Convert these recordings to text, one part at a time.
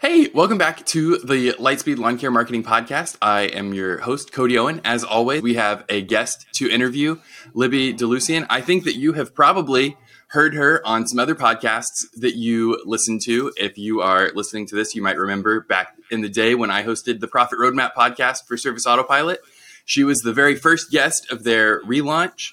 Hey, welcome back to the Lightspeed Lawn Care Marketing Podcast. I am your host, Cody Owen. As always, we have a guest to interview, Libby DeLucien. I think that you have probably heard her on some other podcasts that you listen to. If you are listening to this, you might remember back in the day when I hosted the Profit Roadmap podcast for Service Autopilot. She was the very first guest of their relaunch.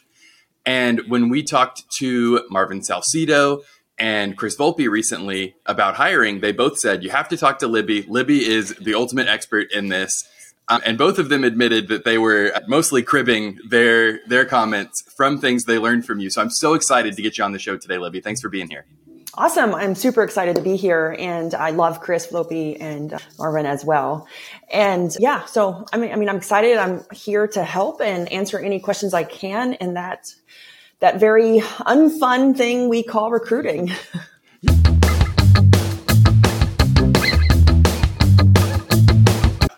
And when we talked to Marvin Salcedo, and Chris Volpe recently about hiring, they both said you have to talk to Libby. Libby is the ultimate expert in this. Um, and both of them admitted that they were mostly cribbing their their comments from things they learned from you. So I'm so excited to get you on the show today, Libby. Thanks for being here. Awesome. I'm super excited to be here. And I love Chris Volpe and uh, Marvin as well. And yeah, so I mean, I mean, I'm excited. I'm here to help and answer any questions I can in that that very unfun thing we call recruiting.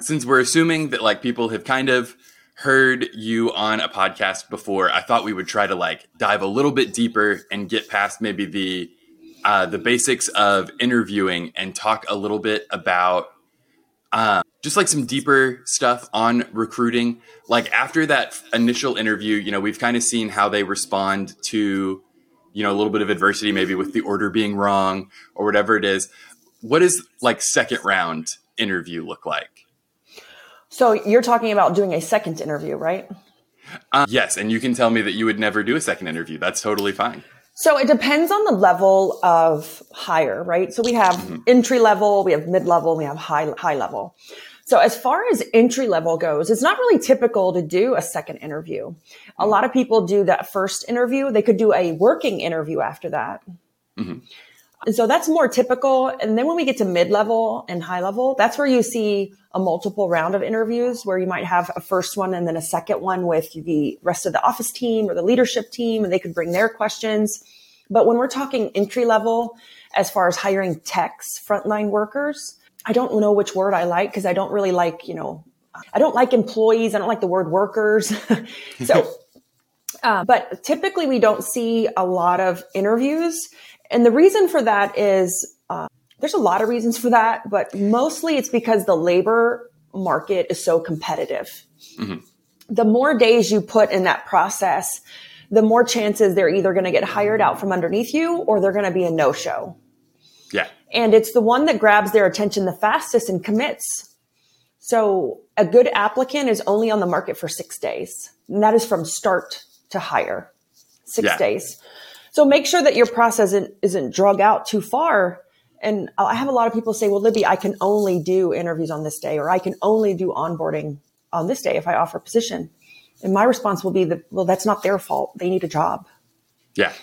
Since we're assuming that like people have kind of heard you on a podcast before, I thought we would try to like dive a little bit deeper and get past maybe the uh, the basics of interviewing and talk a little bit about uh, just like some deeper stuff on recruiting. Like after that initial interview, you know, we've kind of seen how they respond to, you know, a little bit of adversity, maybe with the order being wrong or whatever it is. What does like second round interview look like? So you're talking about doing a second interview, right? Uh, yes, and you can tell me that you would never do a second interview. That's totally fine. So it depends on the level of hire, right? So we have mm-hmm. entry level, we have mid level, we have high high level. So as far as entry level goes, it's not really typical to do a second interview. A lot of people do that first interview. They could do a working interview after that. Mm-hmm. And so that's more typical. And then when we get to mid level and high level, that's where you see a multiple round of interviews where you might have a first one and then a second one with the rest of the office team or the leadership team and they could bring their questions. But when we're talking entry level, as far as hiring techs, frontline workers, I don't know which word I like because I don't really like, you know, I don't like employees. I don't like the word workers. so, uh, but typically we don't see a lot of interviews. And the reason for that is, uh, there's a lot of reasons for that, but mostly it's because the labor market is so competitive. Mm-hmm. The more days you put in that process, the more chances they're either going to get hired out from underneath you or they're going to be a no show. Yeah. And it's the one that grabs their attention the fastest and commits. So a good applicant is only on the market for six days. And that is from start to hire. Six yeah. days. So make sure that your process isn't, isn't drug out too far. And I have a lot of people say, well, Libby, I can only do interviews on this day, or I can only do onboarding on this day if I offer a position. And my response will be that, well, that's not their fault. They need a job. Yeah.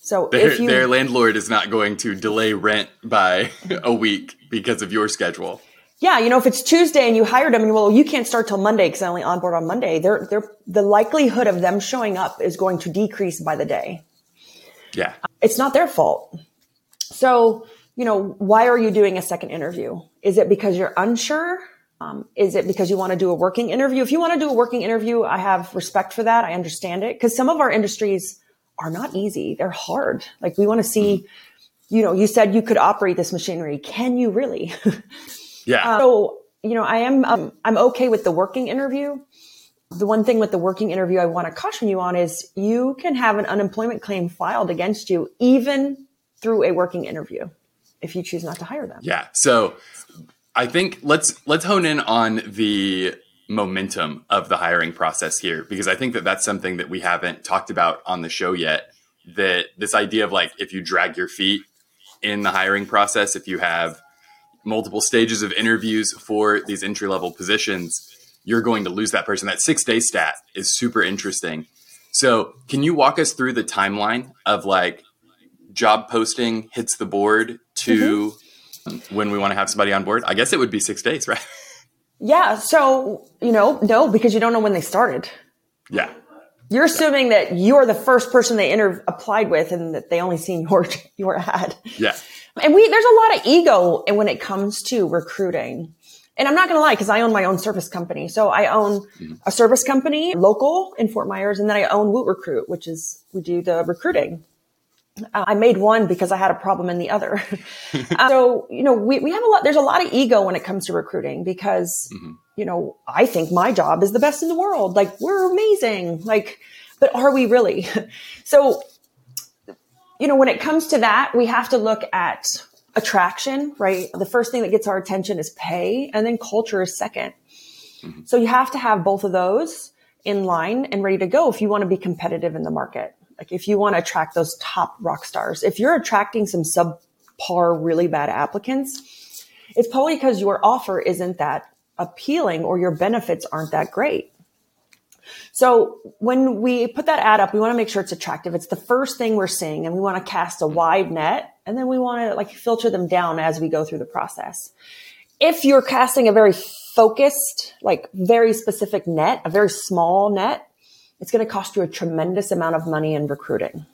So their, you, their landlord is not going to delay rent by a week because of your schedule. Yeah, you know, if it's Tuesday and you hired them and well, you can't start till Monday because I only onboard on Monday. They're, they're, the likelihood of them showing up is going to decrease by the day. Yeah. It's not their fault. So, you know, why are you doing a second interview? Is it because you're unsure? Um, is it because you want to do a working interview? If you want to do a working interview, I have respect for that. I understand it because some of our industries are not easy. They're hard. Like we want to see, you know, you said you could operate this machinery. Can you really? yeah. Uh, so, you know, I am, um, I'm okay with the working interview. The one thing with the working interview I want to caution you on is you can have an unemployment claim filed against you even through a working interview if you choose not to hire them. Yeah. So I think let's let's hone in on the momentum of the hiring process here because I think that that's something that we haven't talked about on the show yet. That this idea of like if you drag your feet in the hiring process, if you have multiple stages of interviews for these entry level positions, you're going to lose that person. That six day stat is super interesting. So, can you walk us through the timeline of like job posting hits the board to mm-hmm. when we want to have somebody on board? I guess it would be six days, right? Yeah. So, you know, no, because you don't know when they started. Yeah. You're assuming yeah. that you're the first person they inter- applied with and that they only seen your, your ad. Yeah. And we, there's a lot of ego when it comes to recruiting. And I'm not going to lie, because I own my own service company. So I own mm-hmm. a service company local in Fort Myers, and then I own Woot Recruit, which is we do the recruiting. Uh, I made one because I had a problem in the other. uh, so, you know, we, we have a lot, there's a lot of ego when it comes to recruiting because, mm-hmm. you know, I think my job is the best in the world. Like we're amazing. Like, but are we really? so, you know, when it comes to that, we have to look at attraction, right? The first thing that gets our attention is pay and then culture is 2nd mm-hmm. So you have to have both of those in line and ready to go if you want to be competitive in the market. Like if you want to attract those top rock stars, if you're attracting some subpar, really bad applicants, it's probably because your offer isn't that appealing or your benefits aren't that great. So when we put that ad up, we want to make sure it's attractive. It's the first thing we're seeing and we want to cast a wide net and then we want to like filter them down as we go through the process. If you're casting a very focused, like very specific net, a very small net, it's going to cost you a tremendous amount of money in recruiting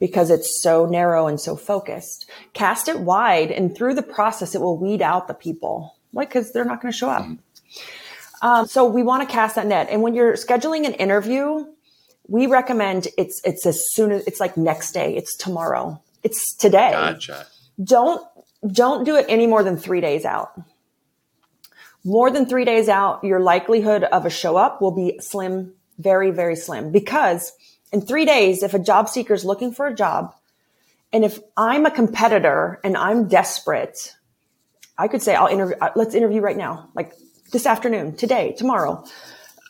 because it's so narrow and so focused. Cast it wide and through the process, it will weed out the people, like, cause they're not going to show up. Um, so we want to cast that net. And when you're scheduling an interview, we recommend it's, it's as soon as it's like next day. It's tomorrow. It's today. Gotcha. Don't, don't do it any more than three days out more than three days out, your likelihood of a show up will be slim, very, very slim. Because in three days, if a job seeker is looking for a job, and if I'm a competitor and I'm desperate, I could say, I'll interview, uh, let's interview right now, like this afternoon, today, tomorrow.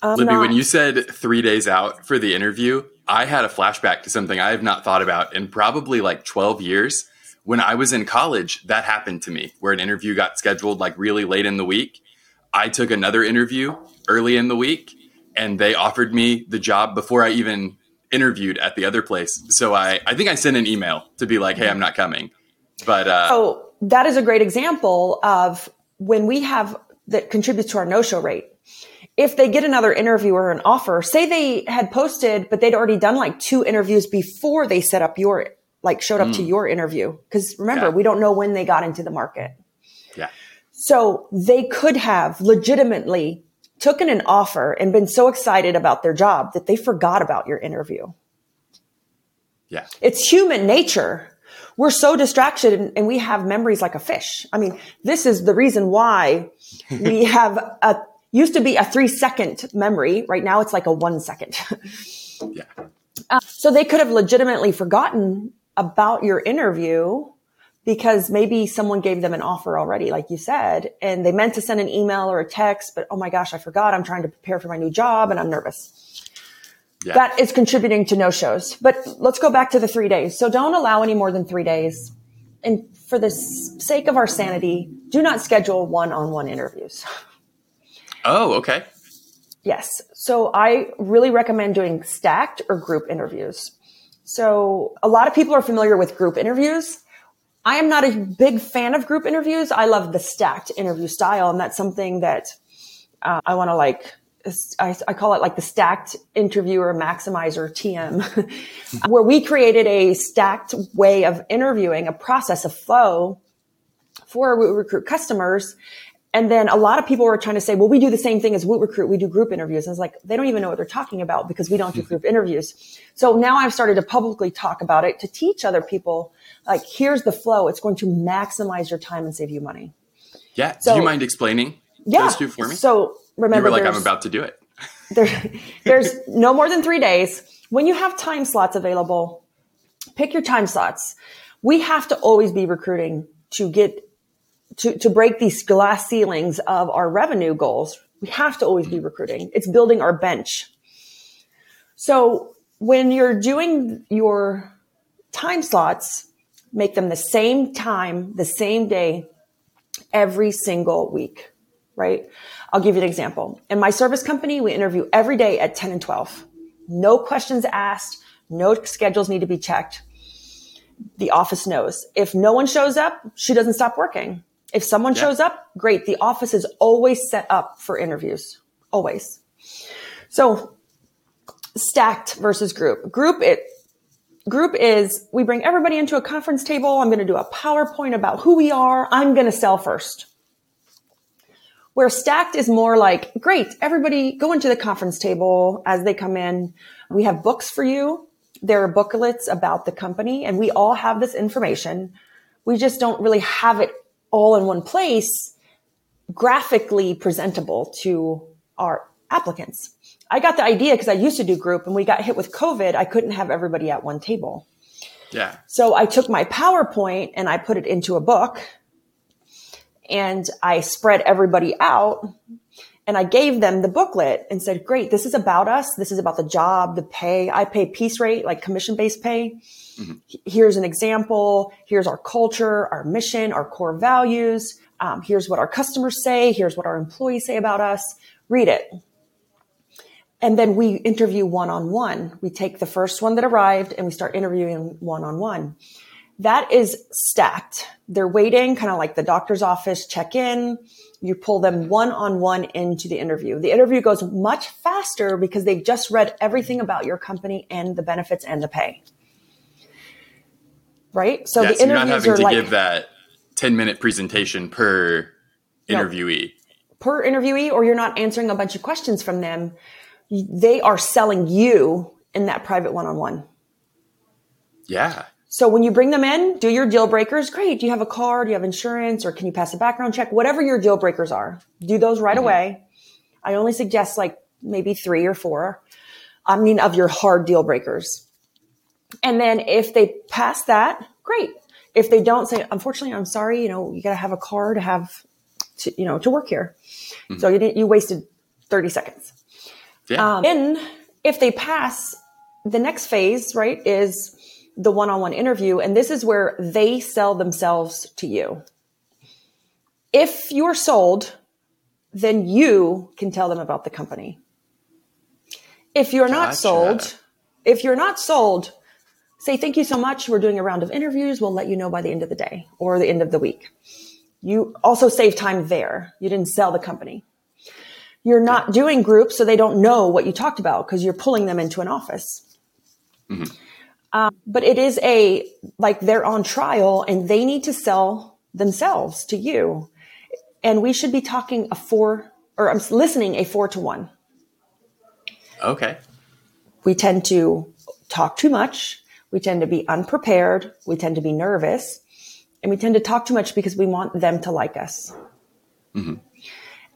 Libby, not- when you said three days out for the interview, I had a flashback to something I have not thought about in probably like 12 years. When I was in college, that happened to me where an interview got scheduled like really late in the week I took another interview early in the week and they offered me the job before I even interviewed at the other place. So I, I think I sent an email to be like, hey, I'm not coming. But uh, oh, that is a great example of when we have that contributes to our no show rate. If they get another interview or an offer, say they had posted, but they'd already done like two interviews before they set up your, like showed up mm. to your interview. Cause remember, yeah. we don't know when they got into the market. Yeah. So they could have legitimately taken an offer and been so excited about their job that they forgot about your interview. Yeah. It's human nature. We're so distracted and we have memories like a fish. I mean, this is the reason why we have a used to be a three second memory. Right now it's like a one second. yeah. Uh, so they could have legitimately forgotten about your interview because maybe someone gave them an offer already, like you said, and they meant to send an email or a text, but oh my gosh, I forgot. I'm trying to prepare for my new job and I'm nervous. Yeah. That is contributing to no shows. But let's go back to the three days. So don't allow any more than three days. And for the sake of our sanity, do not schedule one on one interviews. Oh, okay. Yes. So I really recommend doing stacked or group interviews. So a lot of people are familiar with group interviews I am not a big fan of group interviews. I love the stacked interview style. And that's something that uh, I want to like, I, I, call it like the stacked interviewer maximizer TM, where we created a stacked way of interviewing, a process, a flow for recruit customers. And then a lot of people were trying to say, well, we do the same thing as Woot Recruit. We do group interviews. And it's like, they don't even know what they're talking about because we don't do group interviews. So now I've started to publicly talk about it to teach other people, like, here's the flow. It's going to maximize your time and save you money. Yeah. So, do you mind explaining yeah, those two for me? So remember, like, I'm about to do it. there, there's no more than three days. When you have time slots available, pick your time slots. We have to always be recruiting to get to, to break these glass ceilings of our revenue goals, we have to always be recruiting. It's building our bench. So when you're doing your time slots, make them the same time, the same day, every single week, right? I'll give you an example. In my service company, we interview every day at 10 and 12. No questions asked. No schedules need to be checked. The office knows. If no one shows up, she doesn't stop working. If someone yeah. shows up, great. The office is always set up for interviews. Always. So stacked versus group. Group it group is we bring everybody into a conference table. I'm going to do a PowerPoint about who we are. I'm going to sell first. Where stacked is more like, great, everybody go into the conference table as they come in. We have books for you. there are booklets about the company and we all have this information. We just don't really have it all in one place, graphically presentable to our applicants. I got the idea because I used to do group and we got hit with COVID. I couldn't have everybody at one table. Yeah. So I took my PowerPoint and I put it into a book and I spread everybody out and I gave them the booklet and said, great, this is about us. This is about the job, the pay. I pay piece rate, like commission based pay. Mm-hmm. Here's an example. Here's our culture, our mission, our core values. Um, here's what our customers say. Here's what our employees say about us. Read it. And then we interview one on one. We take the first one that arrived and we start interviewing one on one. That is stacked. They're waiting, kind of like the doctor's office check in you pull them one on one into the interview. The interview goes much faster because they've just read everything about your company and the benefits and the pay. Right? So the interviews you're not having to like, give that 10 minute presentation per interviewee. No, per interviewee, or you're not answering a bunch of questions from them. They are selling you in that private one on one. Yeah. So when you bring them in, do your deal breakers. Great. Do you have a car? Do you have insurance or can you pass a background check? Whatever your deal breakers are, do those right mm-hmm. away. I only suggest like maybe three or four. I mean, of your hard deal breakers. And then if they pass that, great. If they don't say, unfortunately, I'm sorry, you know, you got to have a car to have, to, you know, to work here. Mm-hmm. So you didn't, you wasted 30 seconds. Yeah. Um, and if they pass, the next phase, right, is the one-on-one interview. And this is where they sell themselves to you. If you're sold, then you can tell them about the company. If you're gotcha. not sold, if you're not sold, say, thank you so much. We're doing a round of interviews. We'll let you know by the end of the day or the end of the week. You also save time there. You didn't sell the company. You're not doing groups, so they don't know what you talked about because you're pulling them into an office. Mm-hmm. Um, but it is a, like they're on trial and they need to sell themselves to you. And we should be talking a four, or I'm listening a four to one. Okay. We tend to talk too much. We tend to be unprepared. We tend to be nervous. And we tend to talk too much because we want them to like us. Mm-hmm.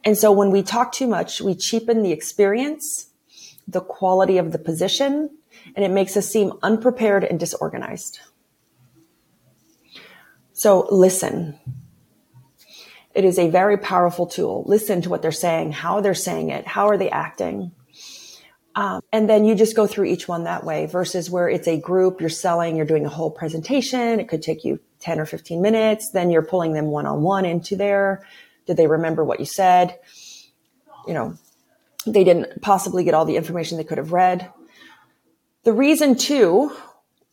And so when we talk too much, we cheapen the experience, the quality of the position, and it makes us seem unprepared and disorganized. So listen. It is a very powerful tool. Listen to what they're saying, how they're saying it, how are they acting. Um, and then you just go through each one that way versus where it's a group, you're selling, you're doing a whole presentation. It could take you 10 or 15 minutes. Then you're pulling them one on one into there. Did they remember what you said? You know, they didn't possibly get all the information they could have read. The reason too,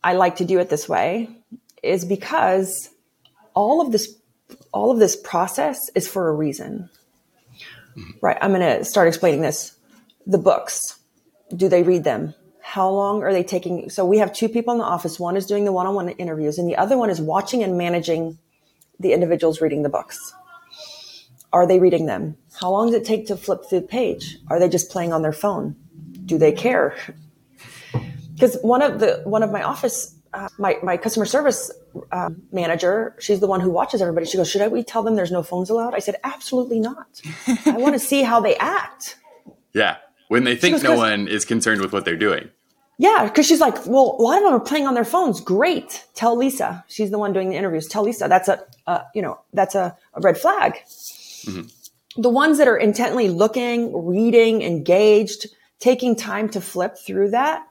I like to do it this way is because all of this, all of this process is for a reason. Right. I'm going to start explaining this. The books, do they read them? How long are they taking? So we have two people in the office. One is doing the one-on-one interviews and the other one is watching and managing the individuals reading the books. Are they reading them? How long does it take to flip through the page? Are they just playing on their phone? Do they care? because one of the one of my office uh, my my customer service uh, manager she's the one who watches everybody she goes should I, we tell them there's no phones allowed i said absolutely not i want to see how they act yeah when they think goes, no one is concerned with what they're doing yeah because she's like well a lot of them are playing on their phones great tell lisa she's the one doing the interviews tell lisa that's a uh, you know that's a, a red flag mm-hmm. the ones that are intently looking reading engaged taking time to flip through that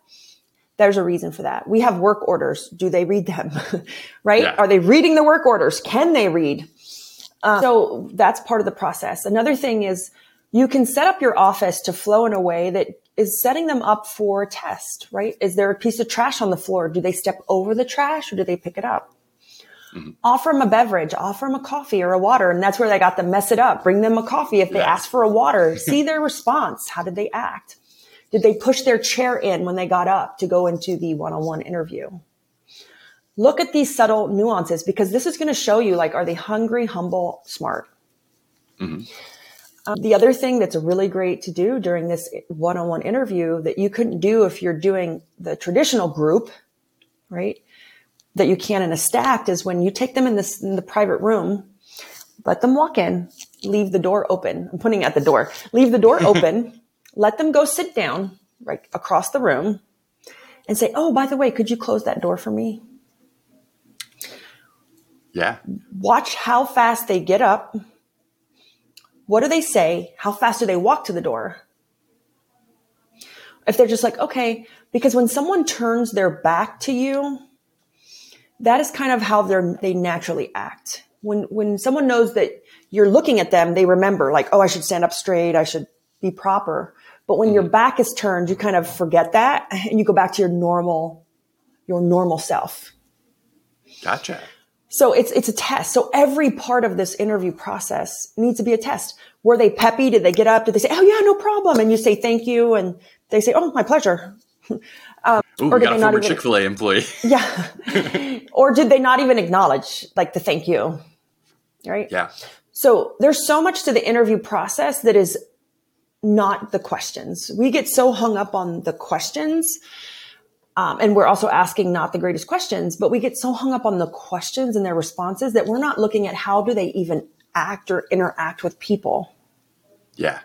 there's a reason for that. We have work orders. Do they read them? right? Yeah. Are they reading the work orders? Can they read? Um, so that's part of the process. Another thing is you can set up your office to flow in a way that is setting them up for test, right? Is there a piece of trash on the floor? Do they step over the trash or do they pick it up? Mm-hmm. Offer them a beverage, offer them a coffee or a water. And that's where they got to mess it up. Bring them a coffee if they yeah. ask for a water. See their response. How did they act? Did they push their chair in when they got up to go into the one-on-one interview? Look at these subtle nuances because this is going to show you like, are they hungry, humble, smart? Mm-hmm. Um, the other thing that's really great to do during this one-on-one interview that you couldn't do if you're doing the traditional group, right? That you can in a stacked is when you take them in this in the private room, let them walk in, leave the door open. I'm putting at the door. Leave the door open, let them go sit down right across the room and say, "Oh, by the way, could you close that door for me?" Yeah. Watch how fast they get up what do they say? How fast do they walk to the door? If they're just like, okay, because when someone turns their back to you, that is kind of how they're, they naturally act. When, when someone knows that you're looking at them, they remember like, oh, I should stand up straight. I should be proper. But when mm-hmm. your back is turned, you kind of forget that and you go back to your normal, your normal self. Gotcha. So it's, it's a test. So every part of this interview process needs to be a test. Were they peppy? Did they get up? Did they say, Oh yeah, no problem? And you say, thank you. And they say, Oh, my pleasure. Um, Ooh, or did got they a former Chick Fil A employee. yeah. or did they not even acknowledge like the thank you? Right. Yeah. So there's so much to the interview process that is not the questions. We get so hung up on the questions um, and we're also asking not the greatest questions, but we get so hung up on the questions and their responses that we're not looking at how do they even act or interact with people. Yeah.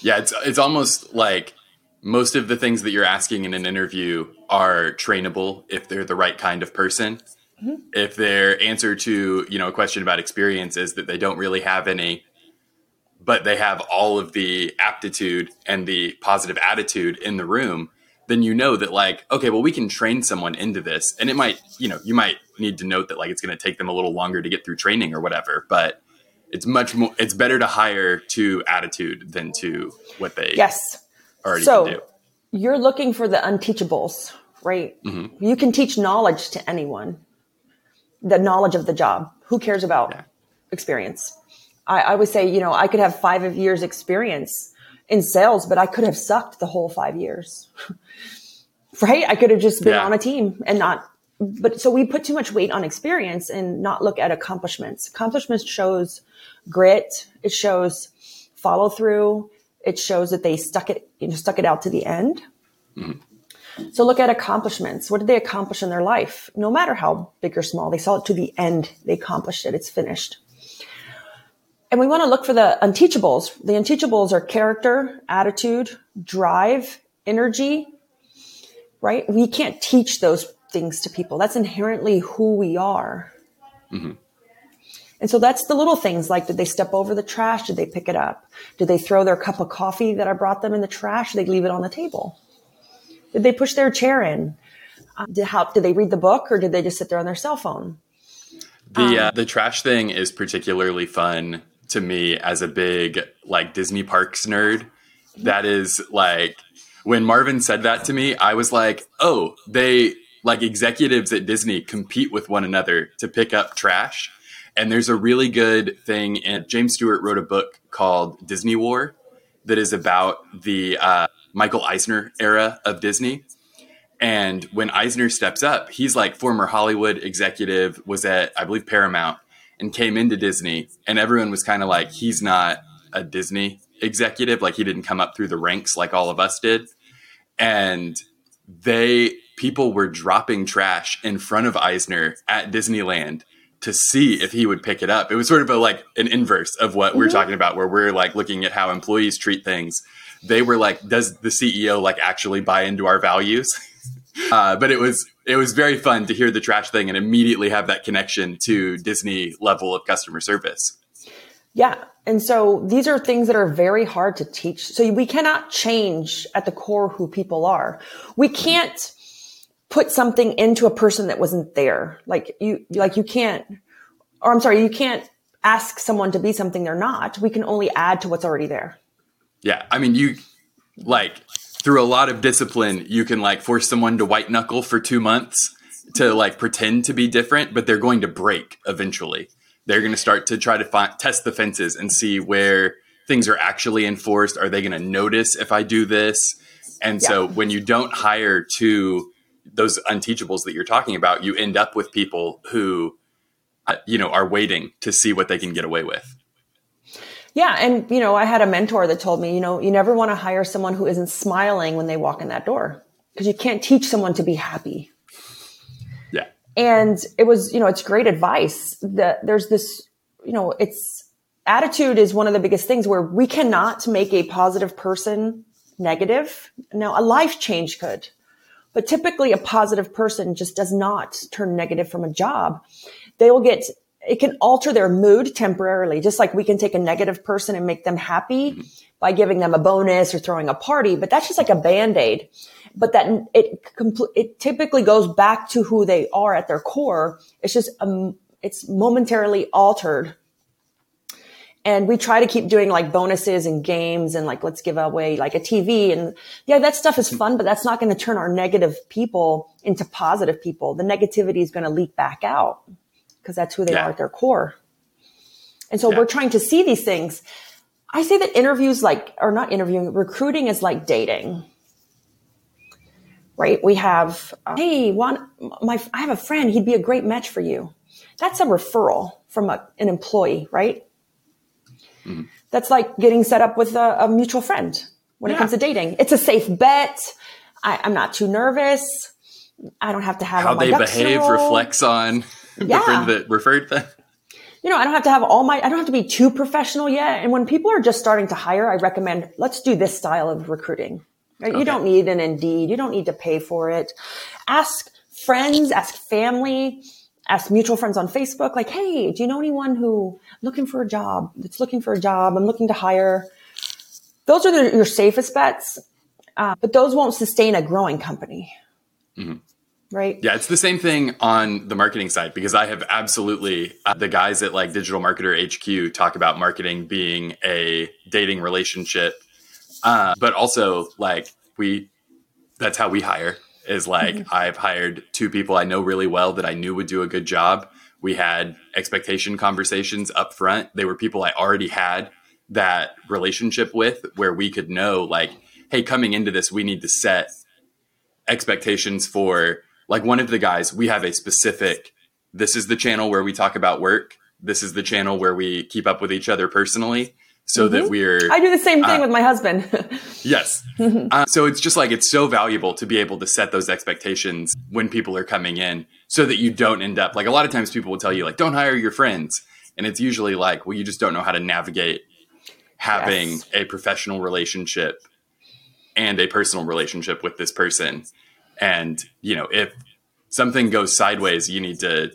Yeah. It's, it's almost like most of the things that you're asking in an interview are trainable if they're the right kind of person. Mm-hmm. If their answer to, you know, a question about experience is that they don't really have any, but they have all of the aptitude and the positive attitude in the room, then you know that like okay well we can train someone into this. And it might you know you might need to note that like it's going to take them a little longer to get through training or whatever but it's much more it's better to hire to attitude than to what they yes. already so can do. you're looking for the unteachables right? Mm-hmm. you can teach knowledge to anyone. The knowledge of the job. Who cares about yeah. experience? I, I would say you know i could have five years experience in sales, but I could have sucked the whole five years. right? I could have just been yeah. on a team and not, but so we put too much weight on experience and not look at accomplishments. Accomplishments shows grit. It shows follow through. It shows that they stuck it, you know, stuck it out to the end. Mm-hmm. So look at accomplishments. What did they accomplish in their life? No matter how big or small, they saw it to the end. They accomplished it. It's finished. And we want to look for the unteachables. The unteachables are character, attitude, drive, energy, right? We can't teach those things to people. That's inherently who we are. Mm-hmm. And so that's the little things like did they step over the trash? Did they pick it up? Did they throw their cup of coffee that I brought them in the trash? Did they leave it on the table? Did they push their chair in? Uh, did, how, did they read the book or did they just sit there on their cell phone? The um, uh, the trash thing is particularly fun to me as a big like Disney parks nerd. That is like when Marvin said that to me, I was like, "Oh, they like executives at Disney compete with one another to pick up trash." And there's a really good thing and James Stewart wrote a book called Disney War that is about the uh, Michael Eisner era of Disney. And when Eisner steps up, he's like former Hollywood executive, was at, I believe, Paramount, and came into Disney, and everyone was kind of like, he's not a Disney executive. Like he didn't come up through the ranks like all of us did. And they, people were dropping trash in front of Eisner at Disneyland to see if he would pick it up. It was sort of a, like an inverse of what mm-hmm. we're talking about, where we're like looking at how employees treat things. They were like, does the CEO like actually buy into our values? Uh, but it was it was very fun to hear the trash thing and immediately have that connection to Disney level of customer service. Yeah. And so these are things that are very hard to teach. So we cannot change at the core who people are. We can't put something into a person that wasn't there. Like you, like you can't, or I'm sorry, you can't ask someone to be something they're not. We can only add to what's already there. Yeah. I mean, you like through a lot of discipline, you can like force someone to white knuckle for two months to like pretend to be different, but they're going to break eventually. They're going to start to try to find, test the fences and see where things are actually enforced. Are they going to notice if I do this? And yeah. so when you don't hire to those unteachables that you're talking about, you end up with people who, uh, you know, are waiting to see what they can get away with. Yeah. And, you know, I had a mentor that told me, you know, you never want to hire someone who isn't smiling when they walk in that door because you can't teach someone to be happy. Yeah. And it was, you know, it's great advice that there's this, you know, it's attitude is one of the biggest things where we cannot make a positive person negative. Now, a life change could, but typically a positive person just does not turn negative from a job. They will get, it can alter their mood temporarily, just like we can take a negative person and make them happy mm-hmm. by giving them a bonus or throwing a party, but that's just like a band-aid. But that it, it typically goes back to who they are at their core. It's just, um, it's momentarily altered and we try to keep doing like bonuses and games and like let's give away like a TV and yeah that stuff is fun but that's not going to turn our negative people into positive people the negativity is going to leak back out because that's who they yeah. are at their core and so yeah. we're trying to see these things I say that interviews like or not interviewing recruiting is like dating right we have uh, hey one my I have a friend he'd be a great match for you that's a referral from a, an employee right Mm-hmm. That's like getting set up with a, a mutual friend when yeah. it comes to dating. It's a safe bet. I, am not too nervous. I don't have to have how they behave reflects on yeah. the friend that referred them. You know, I don't have to have all my, I don't have to be too professional yet. And when people are just starting to hire, I recommend let's do this style of recruiting. Right? Okay. You don't need an Indeed. You don't need to pay for it. Ask friends, ask family ask mutual friends on Facebook, like, Hey, do you know anyone who looking for a job that's looking for a job? I'm looking to hire. Those are the, your safest bets. Uh, but those won't sustain a growing company. Mm-hmm. Right. Yeah. It's the same thing on the marketing side because I have absolutely uh, the guys at like digital marketer HQ talk about marketing being a dating relationship. Uh, but also like we, that's how we hire is like mm-hmm. I've hired two people I know really well that I knew would do a good job. We had expectation conversations up front. They were people I already had that relationship with where we could know like, hey, coming into this, we need to set expectations for like one of the guys, we have a specific this is the channel where we talk about work. This is the channel where we keep up with each other personally so mm-hmm. that we're. I do the same thing uh, with my husband. yes. Uh, so it's just like it's so valuable to be able to set those expectations when people are coming in so that you don't end up like a lot of times people will tell you, like, don't hire your friends. And it's usually like, well, you just don't know how to navigate having yes. a professional relationship and a personal relationship with this person. And, you know, if something goes sideways, you need to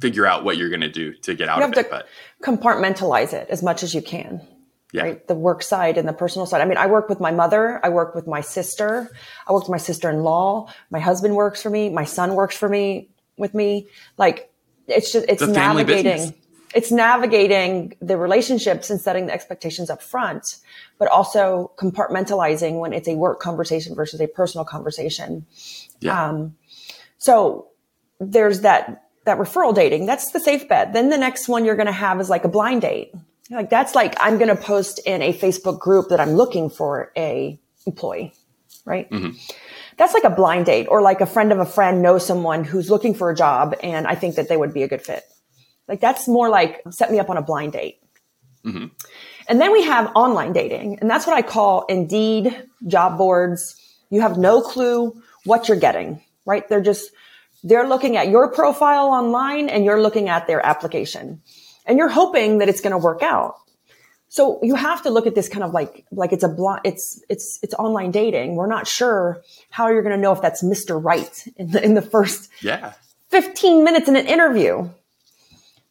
figure out what you're going to do to get out you of it. but compartmentalize it as much as you can. Yeah. Right. The work side and the personal side. I mean, I work with my mother. I work with my sister. I work with my sister-in-law. My husband works for me. My son works for me with me. Like it's just, it's, it's navigating, it's navigating the relationships and setting the expectations up front, but also compartmentalizing when it's a work conversation versus a personal conversation. Yeah. Um, so there's that that referral dating, that's the safe bet. Then the next one you're going to have is like a blind date. Like that's like, I'm going to post in a Facebook group that I'm looking for a employee, right? Mm-hmm. That's like a blind date or like a friend of a friend knows someone who's looking for a job and I think that they would be a good fit. Like that's more like set me up on a blind date. Mm-hmm. And then we have online dating and that's what I call Indeed job boards. You have no clue what you're getting, right? They're just, they're looking at your profile online and you're looking at their application and you're hoping that it's going to work out. So you have to look at this kind of like, like it's a blind, it's, it's, it's online dating. We're not sure how you're going to know if that's Mr. Right in the, in the first yeah. 15 minutes in an interview.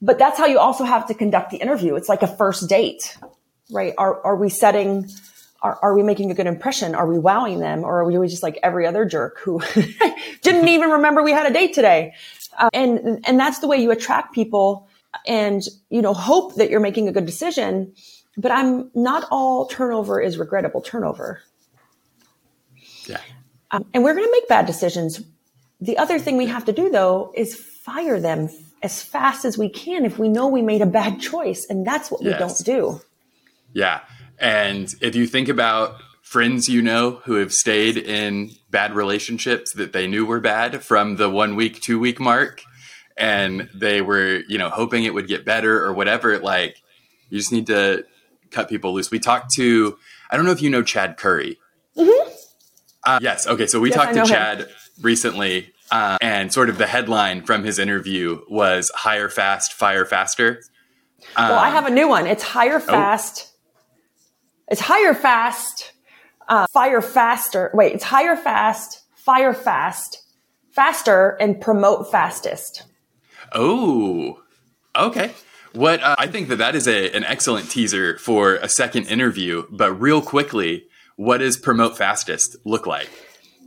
But that's how you also have to conduct the interview. It's like a first date, right? Are, are we setting, are, are we making a good impression? Are we wowing them? Or are we just like every other jerk who didn't even remember we had a date today? Uh, and, and that's the way you attract people and, you know, hope that you're making a good decision. But I'm not all turnover is regrettable turnover. Yeah. Um, and we're going to make bad decisions. The other thing we have to do though is fire them as fast as we can if we know we made a bad choice. And that's what yes. we don't do. Yeah. And if you think about friends you know who have stayed in bad relationships that they knew were bad from the one week, two week mark, and they were, you know, hoping it would get better or whatever, like You just need to cut people loose. We talked to, I don't know if you know Chad Curry. Mm-hmm. Uh, yes. Okay. So we Yes, talked to Chad recently, uh, and sort of the headline from his interview was "Hire Fast, Fire Faster." well, I have a new one. It's hire fast. It's hire fast, uh, fire faster. Wait, it's hire fast, fire fast, faster, and promote fastest. Oh, okay. What uh, I think that that is a, an excellent teaser for a second interview. But real quickly, what does promote fastest look like?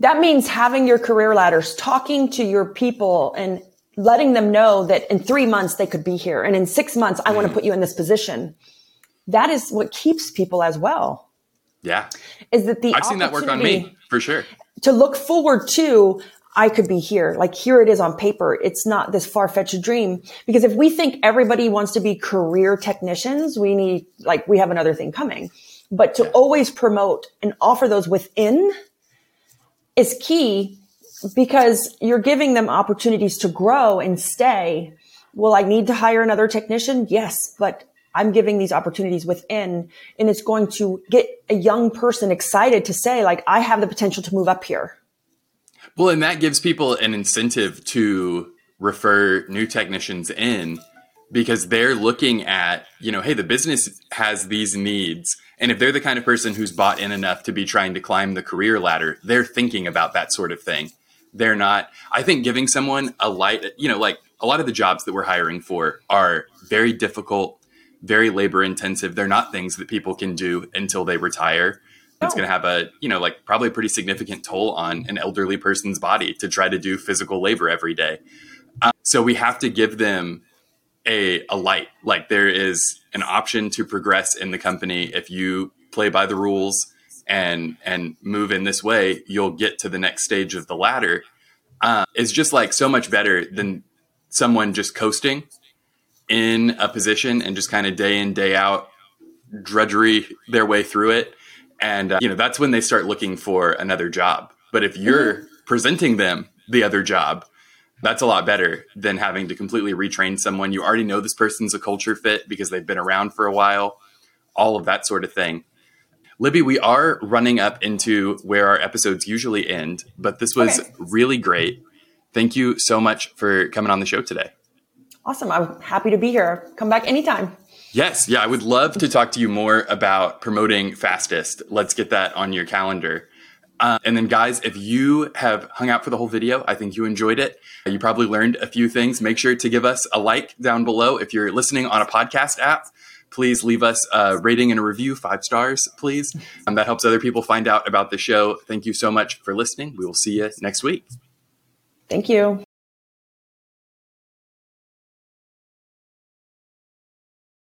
That means having your career ladders, talking to your people and letting them know that in three months they could be here. And in six months, I want to mm. put you in this position. That is what keeps people as well. Yeah, Is that the I've seen that work on me for sure. To look forward to, I could be here. Like here it is on paper. It's not this far fetched dream. Because if we think everybody wants to be career technicians, we need, like, we have another thing coming. But to always promote and offer those within is key because you're giving them opportunities to grow and stay. Will I need to hire another technician? Yes, but I'm giving these opportunities within and it's going to get a young person excited to say like, I have the potential to move up here. Well, and that gives people an incentive to refer new technicians in because they're looking at, you know, hey, the business has these needs. And if they're the kind of person who's bought in enough to be trying to climb the career ladder, they're thinking about that sort of thing. They're not, I think giving someone a light, you know, like a lot of the jobs that we're hiring for are very difficult, very labor intensive. They're not things that people can do until they retire. It's going to have a, you know, like probably a pretty significant toll on an elderly person's body to try to do physical labor every day. Uh, so we have to give them a, a light. Like there is an option to progress in the company. If you play by the rules and, and move in this way, you'll get to the next stage of the ladder. Uh, it's just like so much better than someone just coasting in a position and just kind of day in, day out drudgery their way through it. And, uh, you know, that's when they start looking for another job. But if you're presenting them the other job, that's a lot better than having to completely retrain someone. You already know this person's a culture fit because they've been around for a while, all of that sort of thing. Libby, we are running up into where our episodes usually end, but this was Okay. really great. Thank you so much for coming on the show today. Awesome. I'm happy to be here. Come back anytime. Yes, yeah, I would love to talk to you more about promoting fastest. Let's get that on your calendar. Uh, and then, guys, if you have hung out for the whole video, I think you enjoyed it. You probably learned a few things. Make sure to give us a like down below. If you're listening on a podcast app, please leave us a rating and a review, five stars, please. Um, that helps other people find out about the show. Thank you so much for listening. We will see you next week. Thank you.